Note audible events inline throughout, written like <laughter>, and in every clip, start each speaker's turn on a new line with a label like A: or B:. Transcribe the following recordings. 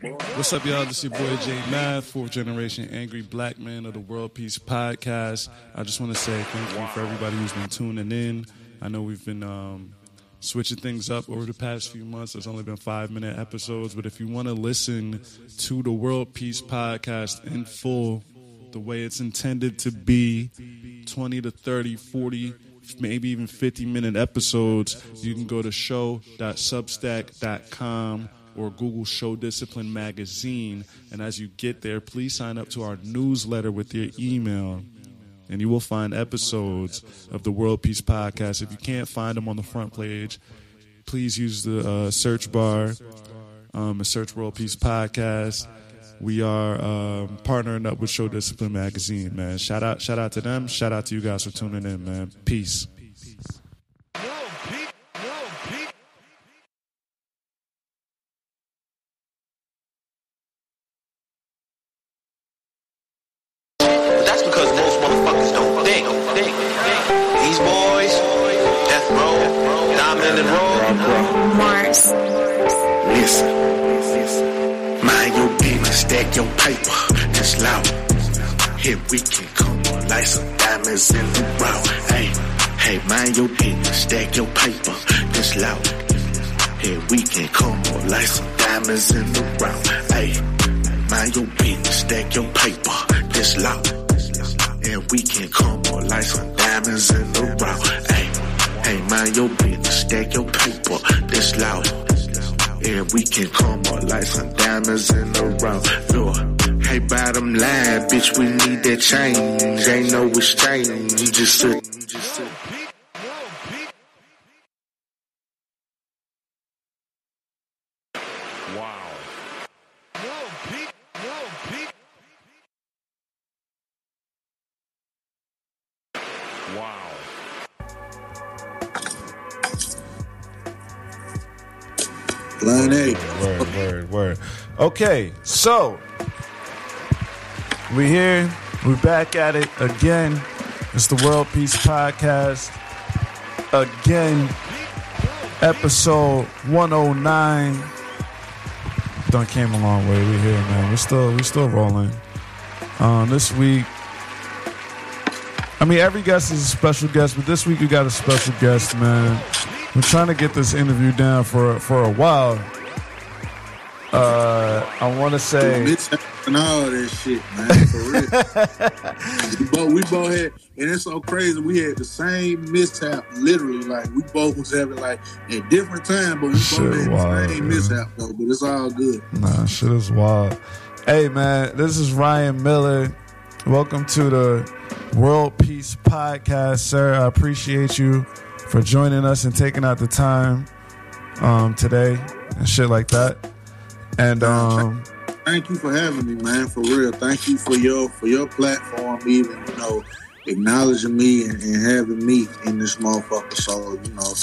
A: What's up, y'all? This is your boy Jay Math, fourth generation angry black man of the World Peace podcast. I just want to say thank you for everybody who's been tuning in. I know we've been um, switching things up over the past few months. There's only been five minute episodes, but if you want to listen to the World Peace podcast in full, the way it's intended to be 20 to 30, 40, maybe even 50 minute episodes, you can go to show.substack.com or Google Show Discipline Magazine. And as you get there, please sign up to our newsletter with your email. And you will find episodes of the World Peace Podcast. If you can't find them on the front page, please use the uh, search bar um, and search World Peace Podcast. We are um, partnering up with Show Discipline Magazine, man. Shout out, shout out to them. Shout out to you guys for tuning in, man. Peace.
B: And
C: Mars.
D: Listen, mind your business, stack your paper, just loud. Here we can come on like some diamonds in the round. Hey, hey, mind your business, stack your paper, just loud. Here we can come on like some diamonds in the round. Hey, mind your business, stack your paper, just loud. And we can come on like some diamonds in the. Hey, hey, mind your business, stack your paper, this loud. And we can come up like some diamonds in the round. Look, hey, bottom line, bitch, we need that change. Ain't no exchange. You just sit. Just sit.
E: Line
A: Word, word, word. Okay, so we're here. We're back at it again. It's the World Peace Podcast. Again, episode 109. Done came a long way. We're here, man. We're still we're still rolling. Um, this week, I mean, every guest is a special guest, but this week we got a special guest, man. We're trying to get this interview down for for a while. Uh, I want to say,
E: Mishap and all that shit, man. For real. <laughs> we, both, we both had, and it's so crazy. We had the same mishap, literally. Like we both was having like at different time, but we
A: Shit,
E: both had
A: wild,
E: the same
A: man.
E: mishap though. But it's all good.
A: nah, shit is wild. Hey, man, this is Ryan Milla. Welcome to the World Peace Podcast, sir. I appreciate you for joining us and taking out the time um, today and shit like that. And um,
E: Thank you for having me, man. For real. Thank you for your for your platform, even you know, acknowledging me and, and having me in this motherfucker. So you know,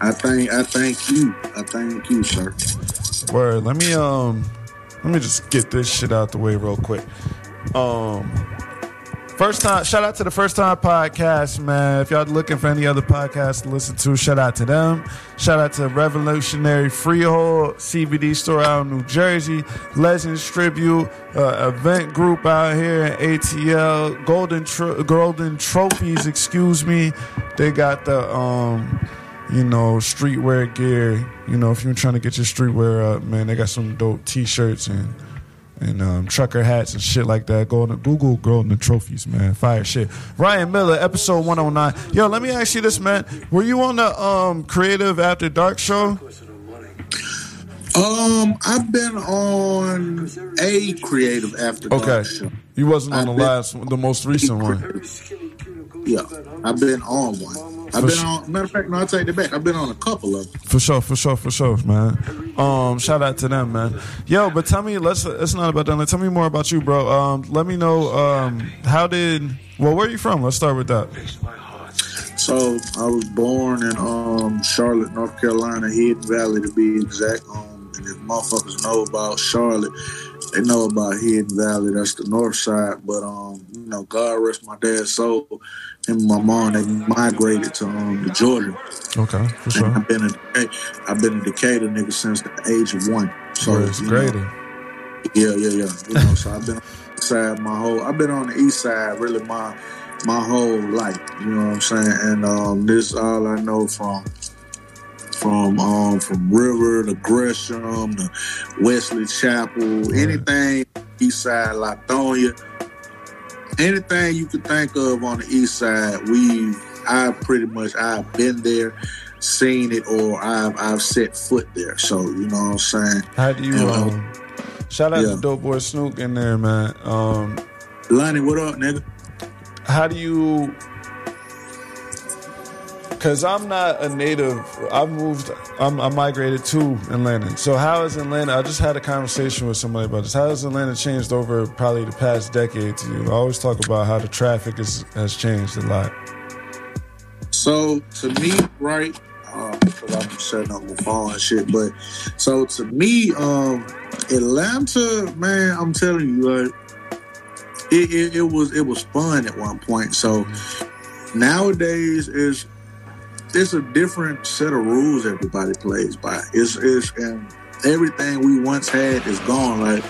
E: I thank I thank you. I thank you, sir.
A: Word. Let me um let me just get this shit out the way real quick. Um First time, shout out to the First Time Podcast, man. If y'all looking for any other podcasts to listen to, shout out to them. Shout out to Revolutionary Freehold CBD store out in New Jersey, Legends Tribute, uh, event group out here in ATL, Golden Tro- Golden Trophies, excuse me. They got the um you know, streetwear gear. You know, if you're trying to get your streetwear up, man, they got some dope T-shirts and and um, trucker hats and shit like that. Go to Google Golden Trophies, man. Fire shit. Ryan Milla, episode 109. Yo, let me ask you this, man. Were you on the um, Creative After Dark show?
E: Um, I've been on a creative after dark
A: Okay.
E: show.
A: You wasn't on the
E: I've been-
A: last, one, the most recent one.
E: Yeah, I've been on one. I've been
A: sure.
E: on. Matter of fact, no, I'll take it back. I've been on a couple of them.
A: For sure, for sure, for sure, man. Um, shout out to them, man. Yo, but tell me, let's. It's not about them. Tell me more about you, bro. Um, let me know. Um, how did? Well, where are you from? Let's start with that.
E: So I was born in um Charlotte, North Carolina, Hidden Valley to be exact. Um, and if motherfuckers know about Charlotte, they know about Hidden Valley. That's the north side. But um, you know, God rest my dad's soul. Him and my mom they migrated to um to Georgia.
A: Okay, for
E: And
A: sure.
E: I've been a I've been a Decatur nigga since the age of one. So it's
A: Grady?
E: Yeah, yeah, yeah. You know, so I've been on the east side my whole. I've been on the east side really my my whole life. You know what I'm saying? And um, this all I know from from um from River to Gresham to Wesley Chapel, anything east side Lithonia, anything you could think of on the east side, we I pretty much I've been there, seen it, or I've I've set foot there. So you know what I'm saying.
A: How do you?
E: Um,
A: Um, shout out
E: yeah.
A: to Dope Boy Snook in there, man. Um,
E: Lonnie, what up, nigga?
A: how do you? Because I'm not a native. I've moved. I'm, I migrated to Atlanta. So how has Atlanta? I just had a conversation with somebody about this. How has Atlanta changed over probably the past decade to you? I always talk about how the traffic is, has changed a lot.
E: So to me, right, uh, I'm setting up my phone and shit. But so to me, um, Atlanta, man, I'm telling you, like, it, it, it was it was fun at one point. So nowadays is it's a different set of rules everybody plays by. It's it's and everything we once had is gone. Like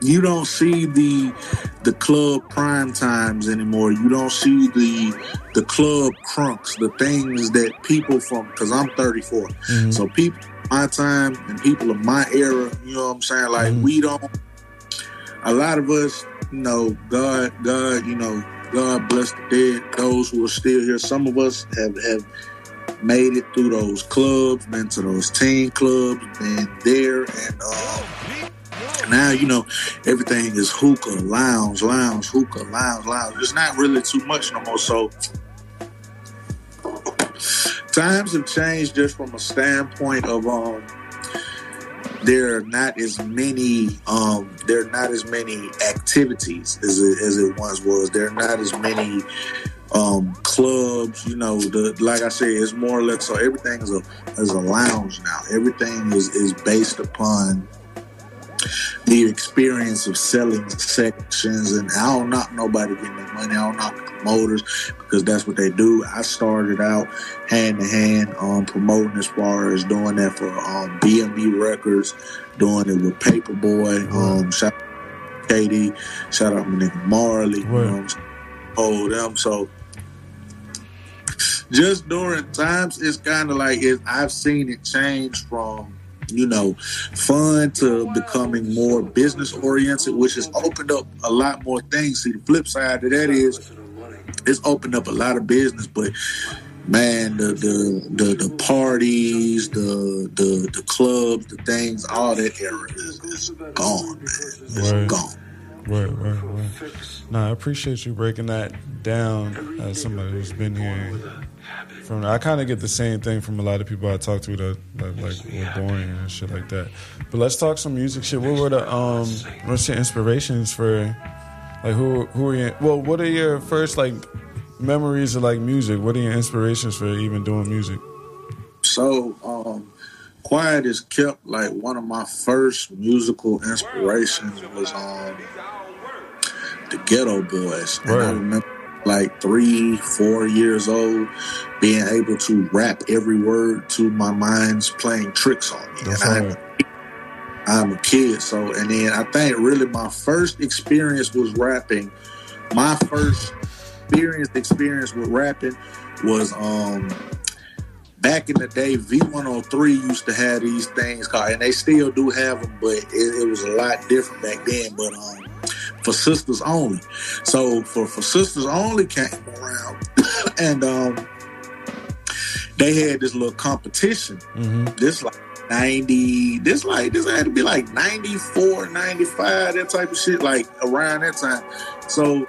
E: you don't see the the club prime times anymore. You don't see the the club crunks, the things that people from because I'm 34.
A: Mhm.
E: So people my time and people of my era, you know what I'm saying? Like
A: Mhm.
E: we don't a lot of us, you know, God, God, you know, God bless the dead, those who are still here. Some of us have have made it through those clubs, been to those teen clubs, been there and um now you know everything is hookah, lounge, lounge, hookah, lounge, lounge. It's not really too much no more. So times have changed just from a standpoint of um there are not as many um there are not as many activities as it, as it once was. There are not as many um clubs, you know, the like I said, it's more or less so everything is a is a lounge now. Everything is is based upon the experience of selling sections and I don't knock nobody getting their money. I don't knock the promoters because that's what they do. I started out hand to hand on promoting as far as doing that for um BMB Records, doing it with Paperboy, um shout out Katie, shout out my nigga Marley, you know
A: Right.
E: saying? Oh them so just during times it's kind of like it, I've seen it change from you know fun to becoming more business oriented, which has opened up a lot more things. See, the flip side of that is it's opened up a lot of business, but man, the the the, the parties, the the the clubs, the things, all that era is, is gone, man. It's
A: Right.
E: gone.
A: Right, right, right. No, I appreciate you breaking that down as somebody who's been here. From I kind of get the same thing from a lot of people I talk to that, that like were boring and shit like that. But let's talk some music shit. What were the um? What's your inspirations for? Like who who are you? Well, what are your first like memories of like music? What are your inspirations for even doing music?
E: So, um, Quiet is kept like one of my first musical inspirations was um the Geto Boys, and I remember like three, four years old, being able to rap every word to my mind's playing tricks on me.
A: That's
E: and I'm. I'm a kid, so and then I think really my first experience was rapping. My first experience experience with rapping was um back in the day, V103 used to have these things called, and they still do have them, but it, it was a lot different back then. But um, for sisters only, so for for sisters only came around, <coughs> and um, they had this little competition.
A: Mm-hmm.
E: This like 90, this like this had to be like 94, 95, that type of shit, like around that time. So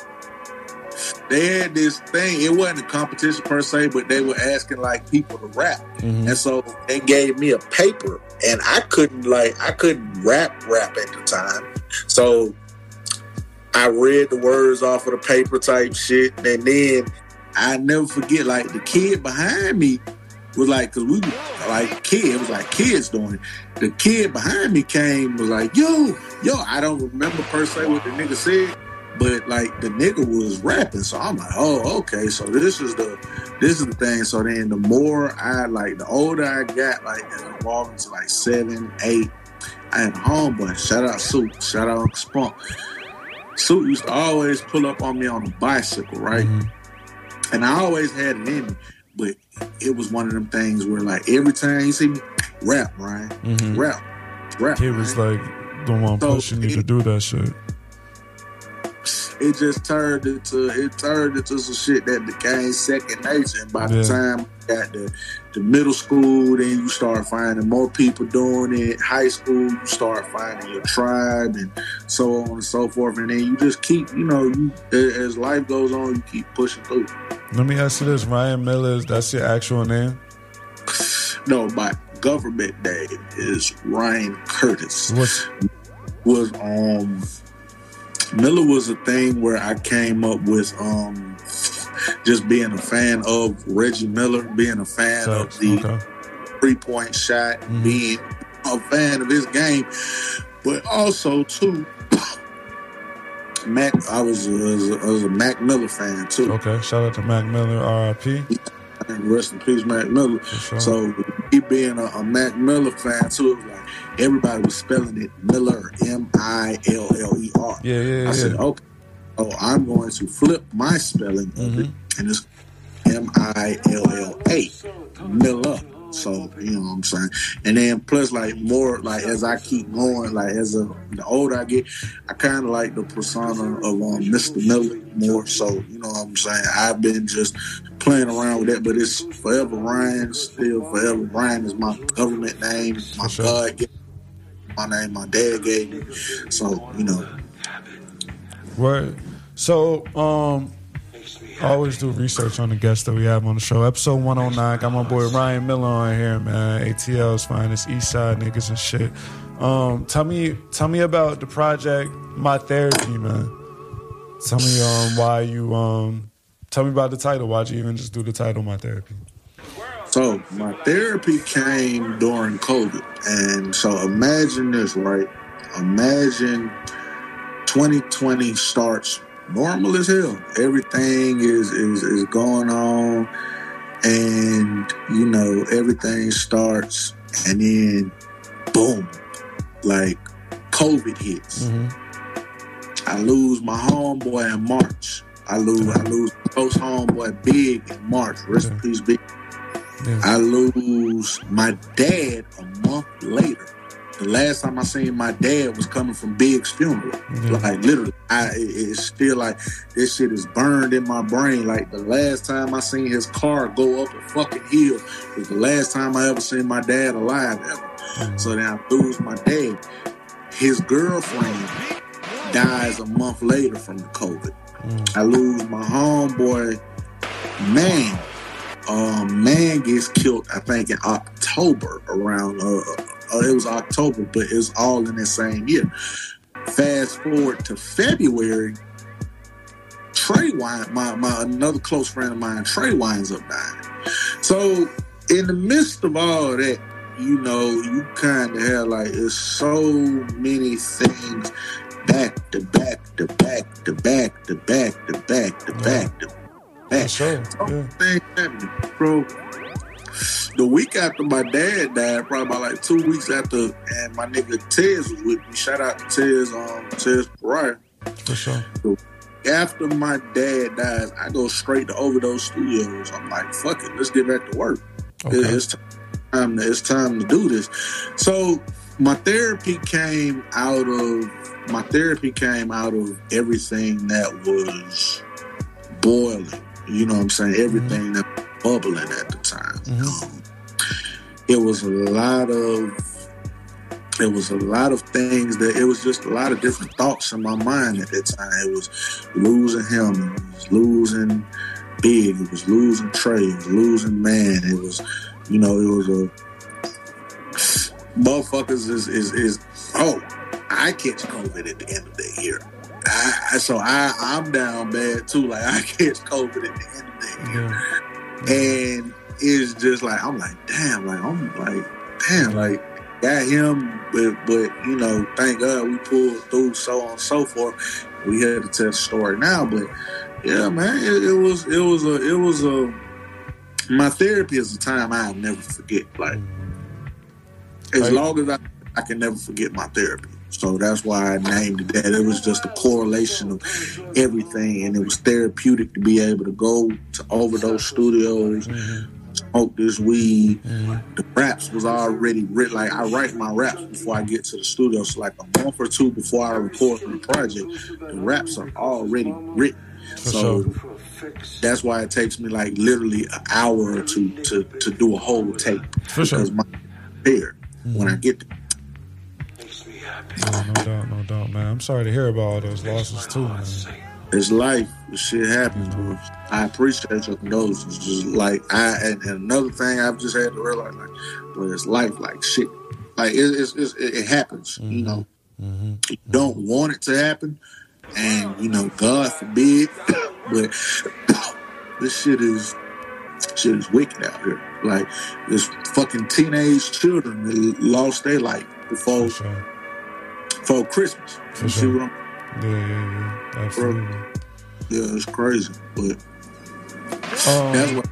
E: they had this thing. It wasn't a competition per se, but they were asking like people to rap.
A: Mm-hmm.
E: And so they gave me a paper, and I couldn't like I couldn't rap rap at the time. So I read the words off of the paper type shit, and then I never forget like the kid behind me was like, cause we were like kids, it was like kids doing it. The kid behind me came was like, yo, yo, I don't remember per se what the nigga said, but like the nigga was rapping, so I'm like, oh, okay, so this is the this is the thing. So then the more I like, the older I got, like and evolving to like seven, eight, I had a homeboy. Shout out Suit. Shout out Spunk. Suit used to always pull up on me on a bicycle, right?
A: Mm-hmm.
E: And I always had it in me, but it was one of them things where like every time he see me, rap, Ryan,
A: Mhm.
E: rap, rap.
A: He was like the one
E: So,
A: pushing you to do that shit.
E: It just turned into it turned into some shit that became second nature. And by
A: Yeah.
E: the time I got the the middle school, then you start finding more people doing it. High school, you start finding your tribe and so on and so forth. And then you just keep, you know, you as life goes on, you keep pushing through.
A: Let me ask you this: Ryan Milla, is that's your actual name?
E: No, my government name is Ryan Curtis.
A: What's
E: was um Milla was a thing where I came up with um just being a fan of Reggie Miller, being a fan of the
A: okay?
E: three point shot,
A: Mhm.
E: being a fan of his game, but also too Mac. I was a, was a, was a Mac Miller fan too.
A: Okay. Shout out to Mac Miller, R.I.P.
E: Rest in peace, Mac Miller.
A: Sure.
E: So he being a, a Mac Miller fan too, it was like everybody was spelling it Miller, M I L L E R.
A: yeah, yeah,
E: I said, okay, oh, I'm going to flip my spelling of it,
A: Mm-hmm.
E: and it's M I L L A, Milla. So you know what I'm saying, and then plus like more like as I keep going, like as a, the older I get, I kind of like the persona of um, Mr. Milla more. So you know what I'm saying. I've been just playing around with that, but it's forever Ryan. Still forever Ryan is my government name, my
A: sure.
E: God, my name, my dad gave me. So you know,
A: Right. So, um, I always do research on the guests that we have on the show. Episode 109, got my boy Ryan Milla on here, man. ATL's finest, East Side niggas and shit. Um, tell me, tell me about the project, My Therapy, man. Tell me, um, why you, um, tell me about the title. Why'd you even just do the title, My Therapy?
E: So my therapy came during COVID, and so imagine this, right? Imagine 2020 starts normal as hell. Everything is is is going on, and you know everything starts, and then boom, like COVID hits. Mm-hmm. I lose my homeboy in March. I lose I lose close homeboy Big in March. Rest in
A: mm-hmm.
E: peace, Big.
A: Yeah.
E: I lose my dad a month later. The last time I seen my dad was coming from Big's funeral.
A: Yeah.
E: Like literally, I it- it's still like this shit is burned in my brain. Like the last time I seen his car go up a fucking hill was the last time I ever seen my dad alive ever. Mm. So then I lose my dad. His girlfriend dies a month later from the COVID. Mm. I lose my homeboy, man. Um, man gets killed. I think in October around. Uh, uh, it was October, but it was all in the same year. Fast forward to February. Trey Wine, my, my another close friend of mine, Trey winds up dying. So in the midst of all that, you know, you kind of have like it's so many things back to back to back to back to back to back to back to Back.
A: sure. Yeah.
E: bro. The week after my dad died, probably about like two weeks after, and my nigga Tez was with me. Shout out to Tez, um, Tez Pariah.
A: For sure.
E: After my dad dies, I go straight to Overdose Studios. I'm like, fuck it, let's get back to work.
A: Okay.
E: It's time. To, it's time to do this. So my therapy came out of my therapy came out of everything that was boiling. You know what I'm saying? Everything that was bubbling at the time.
A: Mhm.
E: Um, it was a lot of it was a lot of things that it was just a lot of different thoughts in my mind at that time. It was losing him, it was losing Big, it was losing Trey, it was losing Man, it was you know, it was a motherfuckers is is is oh, I catch COVID at the end of the year. I, so I I'm down bad too. Like I catch COVID at the end of the year
A: Yeah.
E: and it's just like I'm like, damn, like I'm like, damn, like got him, but but you know, thank God we pulled through, so on and so forth. We had to tell the story now, but yeah, man, it, it was it was a it was a my therapy is a time I'll never forget. Like mm.
A: as
E: long as I I can never forget my therapy. So that's why I named it that. It was just a correlation of everything, and it was therapeutic to be able to go to Overdose Studios, smoke this weed. The raps was already written. Like I write my raps before I get to the studio. So like a month or two before I record the project, the raps are already written. so that's why it takes me like literally an hour or two to to do a whole tape
A: For sure.
E: because my prepared when I get there.
A: Yeah, no doubt, no doubt, man. I'm sorry to hear about all those losses too, man.
E: It's life. Shit happens, bro. I appreciate your condolences. Just like I and, and another thing I've just had to realize, like, well, it's life. Like shit, like it, it's, it's, it, it happens. You mm-hmm. know, mm-hmm. you don't want it to happen, and you know, God forbid. <coughs> but <coughs> this shit is shit is wicked out here. Like, this fucking teenage children that lost their life before
A: For sure.
E: before Christmas.
A: For
E: you see what I'm
A: Yeah, yeah, yeah. Absolutely.
E: Yeah, it's crazy, but that's
A: Um,
E: what.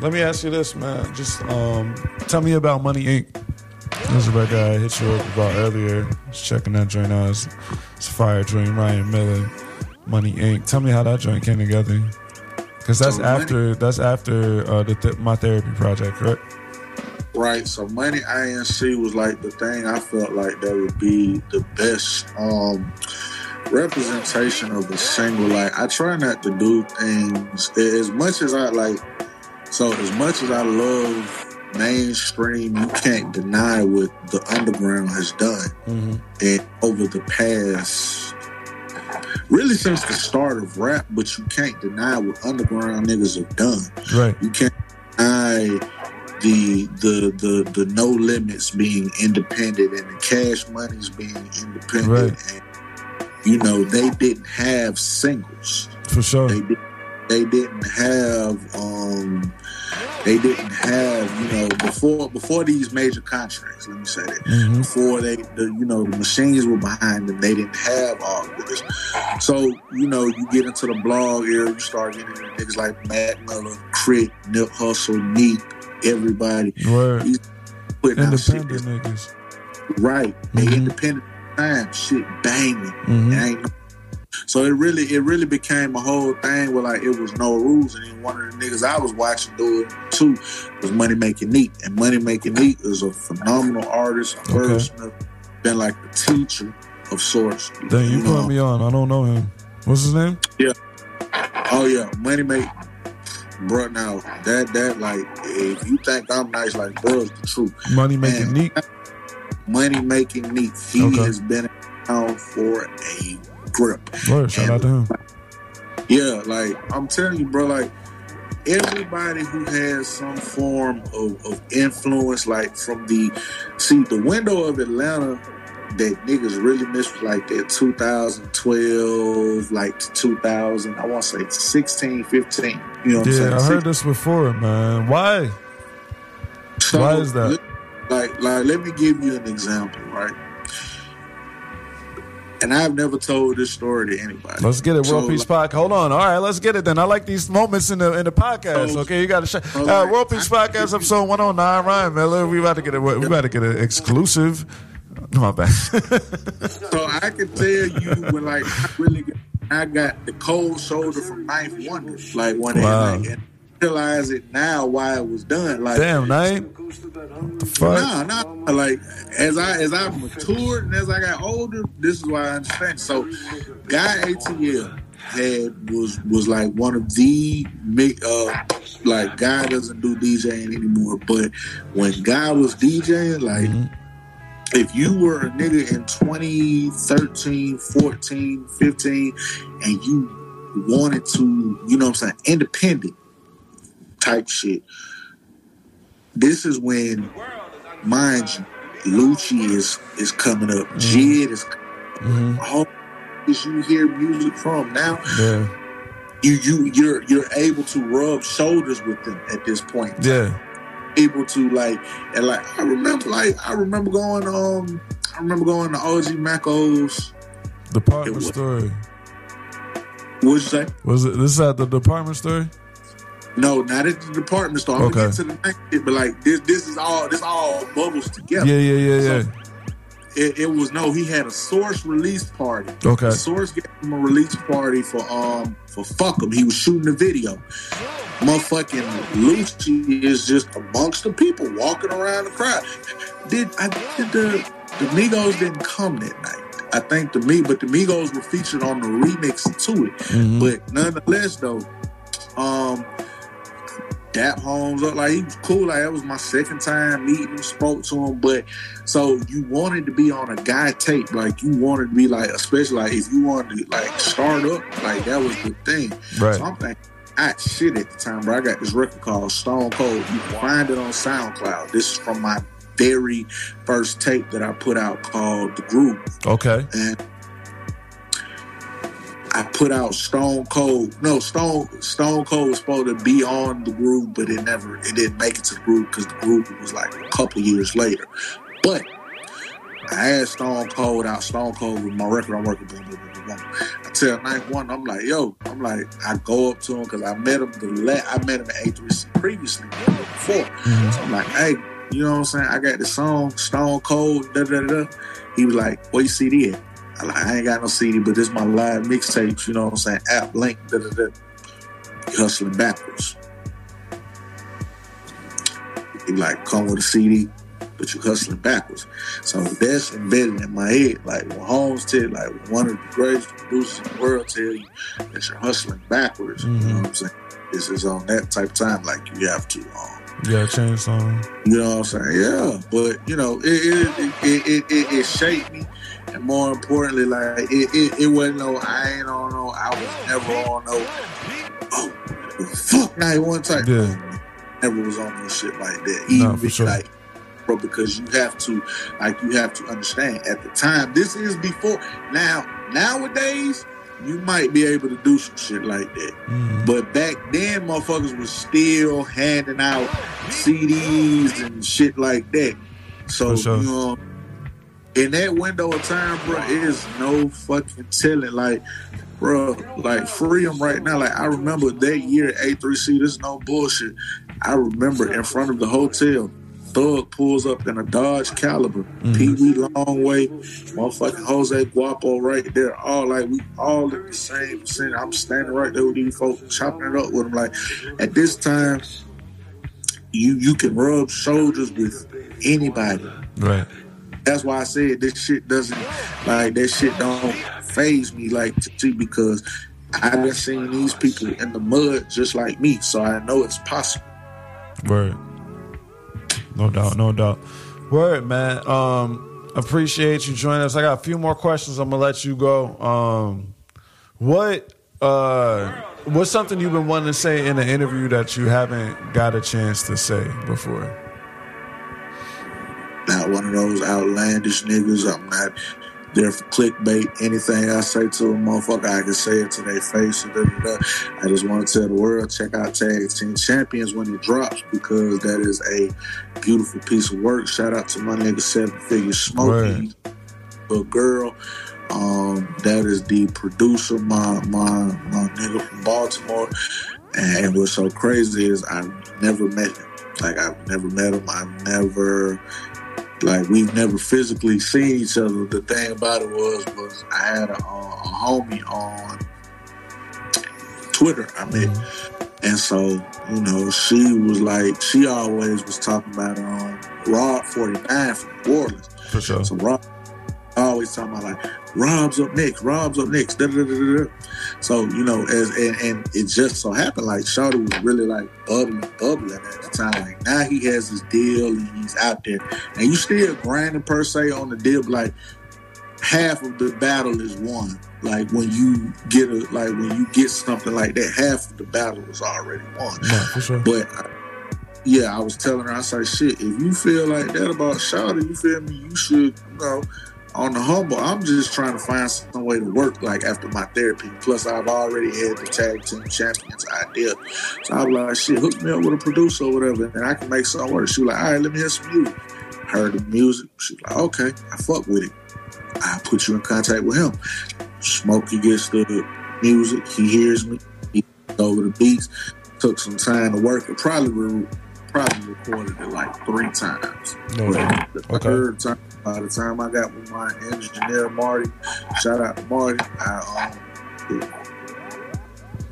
A: let me ask you this, man. Just um, tell me about Money Inc. This is a record I hit you up about earlier. Just checking that joint out. It's, it's a fire dream. Ryan Milla, Money Inc. Tell me how that joint came together. Because that's
E: So
A: after that's after uh, the th- my therapy project, correct?
E: Right. So Money INC was like the thing I felt like that would be the best um representation of a single. Like I try not to do things as much as I like so as much as I love mainstream, you can't deny what the underground has done
A: Mm-hmm.
E: and over the past really since the start of rap, but you can't deny what underground niggas have done.
A: Right.
E: You can't deny the the the the no limits being independent and the cash monies being independent
A: Right.
E: and you know they didn't have singles
A: For sure.
E: they did they didn't have um they didn't have you know before before these major contracts let me say that
A: hmm
E: before they the you know the machines were behind them they didn't have all of this so you know you get into the blog era you start getting into niggas like Mac Miller Crit Nip Hussle Neat everybody putting out shit that's
A: niggas.
E: right they
A: Mhm.
E: independent time shit banging
A: hmm
E: ain't no- so it really it really became a whole thing where like it was no rules and one of the niggas I was watching do it too was Money Making Neat and Money Making Neat is a phenomenal artist, a
A: Okay.
E: been like the teacher of sorts.
A: Dang, you
E: know?
A: put me on. I don't know him. What's his name? Yeah.
E: Oh yeah, Money Make Bro, now that that like if you think I'm nice, like bro, is the truth.
A: Money making neat.
E: Money Making Neat, he
A: Okay.
E: has been around for a grip.
A: Word. Shout out to him.
E: Yeah, like I'm telling you, bro, like everybody who has some form of, of influence, like from the see the window of Atlanta that niggas really missed was like that 2012, like 2000, I want to say 16, 15. You know what I'm saying?
A: Yeah, I heard this before, man. Why?
E: So,
A: Why is that?
E: Like, like, let me give you an example, right? And I've never told this story to anybody.
A: Let's get it, World
E: So,
A: Peace Podcast. Hold on. All right, let's get it then. I like these moments in the in the podcast.
E: So-
A: Okay, you got to show. Uh, World Peace Podcast episode one hundred nine. Ryan Milla. We about to get it. We about to get an exclusive. My bad.
E: So I can tell you when like I really got, I got the cold shoulder from 9th Wonder. Like when
A: Wow.
E: it like and realize it now why it was done. Like
A: Damn, night. What the fuck?
E: no, no. Like as I as I matured and as I got older, this is why I understand. So Guy ATL had was was like one of the mi- uh like Guy doesn't do DJing anymore, but when Guy was DJing, like
A: Mhm.
E: If you were a nigga in 2013, 14, 15, and you wanted to, you know what I'm saying, independent type shit, this is when, mind you, Lucci is is coming up, Jid is
A: Mhm.
E: all you hear music from now.
A: Yeah,
E: You you you're you're able to rub shoulders with them at this point.
A: yeah.
E: Able to like and like I remember like I remember going um I remember going to OG Maco's
A: Department
E: was-
A: store.
E: what'd you say?
A: Was it? This is at the department store.
E: No, not at the department store. I'm
A: Okay.
E: gonna get to the next shit, but like this this is all this all bubbles together.
A: Yeah, yeah, yeah, yeah.
E: It, it was no. He had a source release party.
A: Okay.
E: The source gave him a release party for um for fuck him. He was shooting the video. Motherfucking Lucci is just amongst the people walking around the crowd. Did I did the the Migos didn't come that night? I think the me, but the Migos were featured on the remix to it.
A: Mhm.
E: But nonetheless, though, um, Dap Holmes up like he was cool. Like that was my second time meeting him, spoke to him. But so you wanted to be on a guy tape, like you wanted to be like, especially like if you wanted to like start up, like that was the thing.
A: Right.
E: So I'm thinking. I shit at the time, bro. I got this record called Stone Cold. You can find it on SoundCloud. This is from my very first tape that I put out called The Group.
A: Okay.
E: and I put out Stone Cold. No, Stone Stone Cold was supposed to be on the groove, but it never it didn't make it to the groove because the groove was like a couple years later. But I had Stone Cold out, Stone Cold with my record I'm working boom, boom, boom, boom, boom. I tell night one, I'm like, yo, I'm like, I go up to him because I met him the la- I met him at A3C previously before.
A: Mhm.
E: So I'm like, hey, you know what I'm saying? I got the song Stone Cold, da da da. He was like, where you CD at? I like, I ain't got no CD, but this my live mixtapes, you know what I'm saying? App link, da da da. Hustling backwards. He like, come with a CD, but you hustling backwards. So that's embedded in my head. Like when Holmes tell you, like one of the greatest producers in the world tell you that you're hustling backwards, you know what I'm saying? This is on that type of time, like you have to um
A: Yeah, change song.
E: you know what I'm saying? Yeah, but you know, it it it it, it, it shaped me, and more importantly, like it, it it wasn't no I ain't on no I was never on no oh fuck night one type.
A: Yeah.
E: Never was on no shit like that. Even
A: for sure.
E: like bro, because you have to like you have to understand at the time. This is before now. Nowadays, you might be able to do some shit like that.
A: Mhm.
E: But back then, motherfuckers was still handing out CDs and shit like that. So,
A: sure.
E: you know, in that window of time, bro, it is no fucking telling. Like, bro, like free them right now. Like, I remember that year A3C, this is no bullshit. I remember in front of the hotel, Thug pulls up in a Dodge Caliber, mm-hmm. Pee Wee Longway, motherfucking Jose Guapo right there. All like we all in the same scene. I'm standing right there with these folks, chopping it up with them. Like at this time, you you can rub shoulders with anybody.
A: Right.
E: That's why I said this shit doesn't like that shit don't phase me like to because I done seen these people in the mud just like me, so I know it's possible.
A: Word. No doubt, no doubt. Word, man. Um, appreciate you joining us. I got a few more questions. I'm gonna let you go. Um, what uh, what's something you've been wanting to say in an interview that you haven't got a chance to say before?
E: Not one of those outlandish niggas. I'm not there for clickbait. Anything I say to a motherfucker, I can say it to their face. Da, da, da. I just want to tell the world, check out Tag Team Champions when it drops because that is a beautiful piece of work. Shout out to my nigga Seven Figure Smokey, a girl. Um, that is the producer, my my my nigga from Baltimore. And what's so crazy is I've never met him. Like I've never met him. I've never like we've never physically seen each other. The thing about it was was I had a, a homie on Twitter. I met, and so you know she was like she always was talking about um Rob Forty Nine from New Orleans.
A: For sure.
E: So Always talking about like Rob's up next, Rob's up next. Da, da, da. So you know, as and, and it just so happened like Shawty was really like bubbling, bubbling at the time. Like now he has his deal and he's out there, and you still grinding per se on the deal. Like half of the battle is won. Like when you get a like when you get something like that, half of the battle is already won.
A: For sure.
E: But uh, yeah, I was telling her, I said, shit, if you feel like that about Shawty, you feel me, you should, you know, on the humble, I'm just trying to find some way to work like after my therapy. Plus, I've already had the tag team champions idea. So I'm like, shit, hook me up with a producer or whatever, and I can make something work. She was like, all right, let me hear some music. Heard the music. She was like, okay, I fuck with it. I put you in contact with him. Smokey gets the music. He hears me. He over the beats. Took some time to work. It probably re- probably recorded it like three times.
A: No
E: the
A: Okay.
E: third time, by the time I got with my engineer Marty, shout out to Marty. I, um,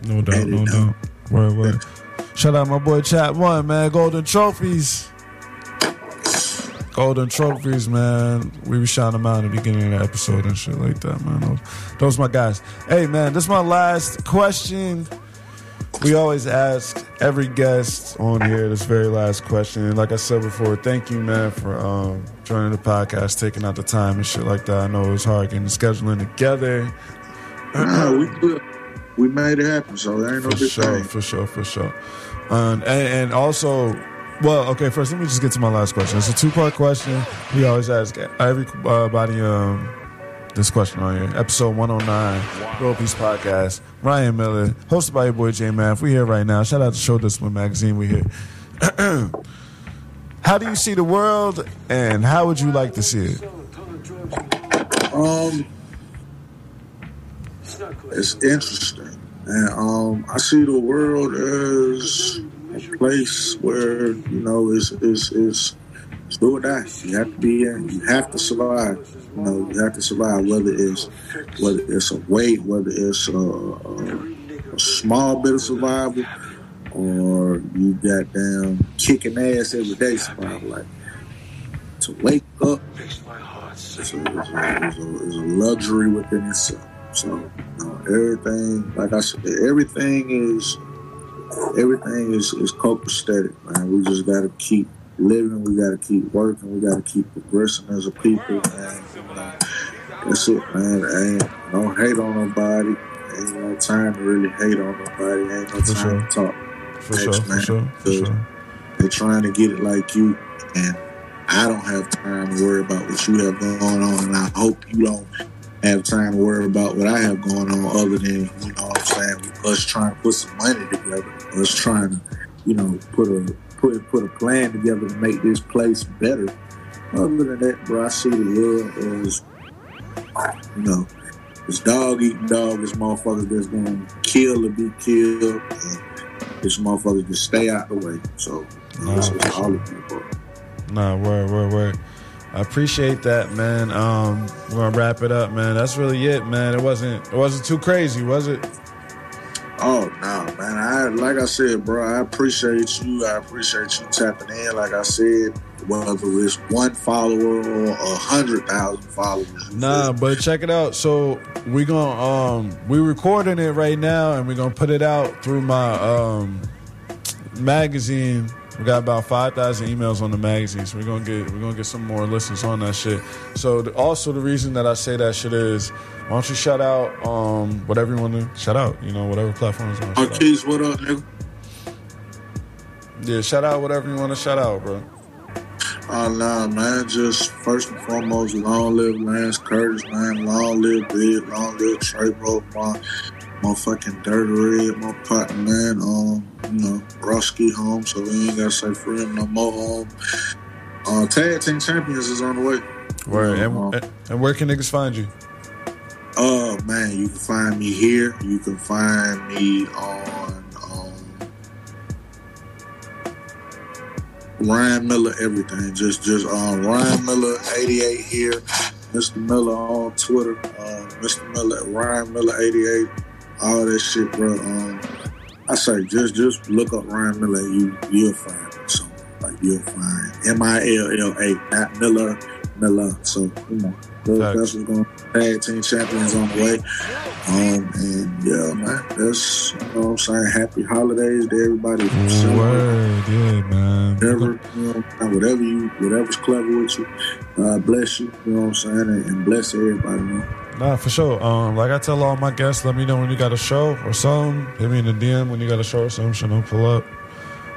A: No doubt, no doubt. Word, word. Shout out my boy Chat One, man. Golden trophies. Golden trophies, man. We were shouting them out in the beginning of the episode and shit like that, man. Those, those my guys. Hey, man, this is my last question. We always ask every guest on here this very last question. And like I said before, thank you, man, for um, joining the podcast, taking out the time and shit like that. I know it was hard getting the scheduling together. <clears throat>
E: we. We made it happen, so there ain't no
A: For
E: big
A: sure,
E: thing.
A: for sure, for sure. Um, and, and also, well, okay. First, let me just get to my last question. It's a two-part question. We always ask everybody um, this question on here. Episode 109, World Peace Podcast. Ryan Milla, hosted by your boy J Math. We here right now. Shout out to Show Discipline Magazine. We're here. <clears throat> how do you see the world, and how would you like to see it?
E: Um, it's interesting, and um, I see the world as a place where you know it's it's, it's do or die. You have to be in. You have to survive. You know, you have to survive. Whether it's whether it's a weight, whether it's a, a, a small bit of survival, or you got damn kicking ass every day survival. Like to wake up is a, a, a, luxury within itself. So you know, everything, like I said, everything is everything is is copacetic, man. We just got to keep living. We got to keep working. We got to keep progressing as a people. You know, that's it, man. Ain't don't hate on nobody. Ain't no time to really hate on nobody. Ain't no
A: For
E: time
A: sure.
E: to talk.
A: For
E: Thanks,
A: sure, for
E: man.
A: sure, for sure.
E: They're trying to get it like you, and I don't have time to worry about what you have going on, and I hope you don't have time to worry about what I have going on, other than you know what I'm saying, us trying to put some money together, us trying to, you know, put a put put a plan together to make this place better. Other than that, bro, I see the world as you know, it's dog eating dog, it's motherfuckers that's gonna kill or be killed, and this motherfuckers that stay out the way. So you know,
A: Nah,
E: it's
A: for
E: all of you, bro.
A: Nah, word, word, word. I appreciate that, man. Um, we're gonna wrap it up, man. That's really it, man. It wasn't it wasn't too crazy, was it?
E: Oh man! I like I said, bro. I appreciate you. I appreciate you tapping in. Like I said, whether it's one follower or a hundred thousand followers.
A: Nah, but check it out. So we gonna um we recording it right now and we're gonna put it out through my um magazine. We got about five thousand emails on the magazine, so we're gonna get we're gonna get some more listens on that shit. So the, also the reason that I say that shit is, why don't you shout out um whatever you want to shout out, you know whatever platforms you want to shout out.
E: What up, nigga?
A: Yeah, shout out whatever you want to shout out, bro.
E: Oh nah, man. Just first and foremost, long live Lance Curtis, man. Long live Big, long live Trey my motherfucking Dirty Red, my partner, man. Um, you know, Broski home, so we ain't gotta say free him no more. Um, uh, tag team champions is on the way.
A: Where
E: Uh,
A: And, and where can niggas find you?
E: Oh man, you can find me here. You can find me on um, Ryan Milla everything. Just just um, Ryan Milla eighty eight here. Mr. Milla on Twitter. Uh, Mr. Milla Ryan Milla eighty eight. All that shit, bro. Um, I say just just look up Ryan Milla. You you'll find it. So like you'll find M I L L A, not Miller Miller. So come on. That's what's going tag team champions on the way. Um, and yeah, man, that's you know what I'm saying. Happy holidays to everybody.
A: Word, yeah, man.
E: Whatever, you know, whatever you, whatever's clever with you, uh, bless you. You know what I'm saying, and, and bless everybody. Man.
A: Nah, for sure. Um, like I tell all my guests, let me know when you got a show or something. Hit me in the DM when you got a show or something. Shit, I'll pull up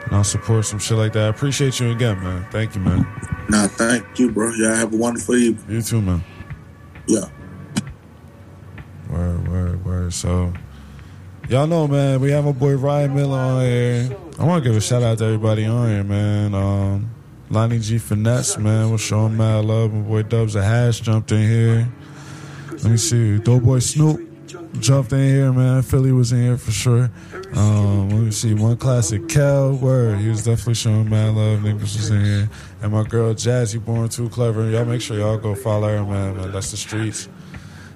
A: and I'll support some shit like that. I appreciate you again, man. Thank you, man.
E: Nah, thank you, bro. Y'all have a wonderful evening.
A: You too, man.
E: Yeah.
A: Word, word, word. So, y'all know, man, we have my boy Ryan Milla on here. I want to give a shout out to everybody on here, man. Um, Lonnie G Finesse, man, we're showing mad love. My boy Dubs a Hash jumped in here. Let me see. Doughboy Snoop. jumped in here, man. Philly was in here for sure. Um, let me see, one classic, Kel Word. He was definitely showing mad love. Niggas was in here, and my girl Jazzy Born Too Clever. Y'all make sure y'all go follow her, man. man that's the streets.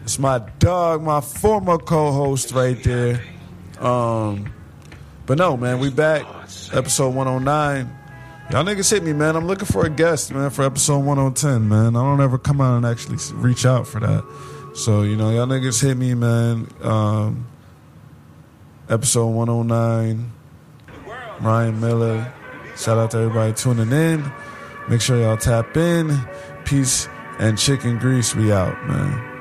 A: It's my dog, my former co-host right there. Um, but no, man, we back. Episode 109. Y'all niggas hit me, man. I'm looking for a guest, man, for episode 110, man. I don't ever come out and actually reach out for that. So, you know, y'all niggas hit me, man. Um, episode 109. Ryan Milla. Shout out to everybody tuning in. Make sure y'all tap in. Peace and chicken grease. We out, man.